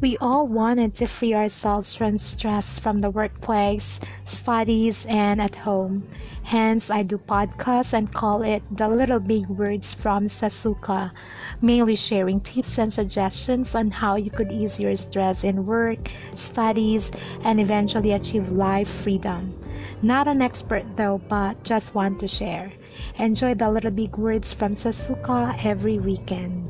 We all wanted to free ourselves from stress from the workplace, studies, and at home. Hence, I do podcasts and call it the Little Big Words from Sasuka, mainly sharing tips and suggestions on how you could ease your stress in work, studies, and eventually achieve life freedom. Not an expert though, but just want to share. Enjoy the Little Big Words from Sasuka every weekend.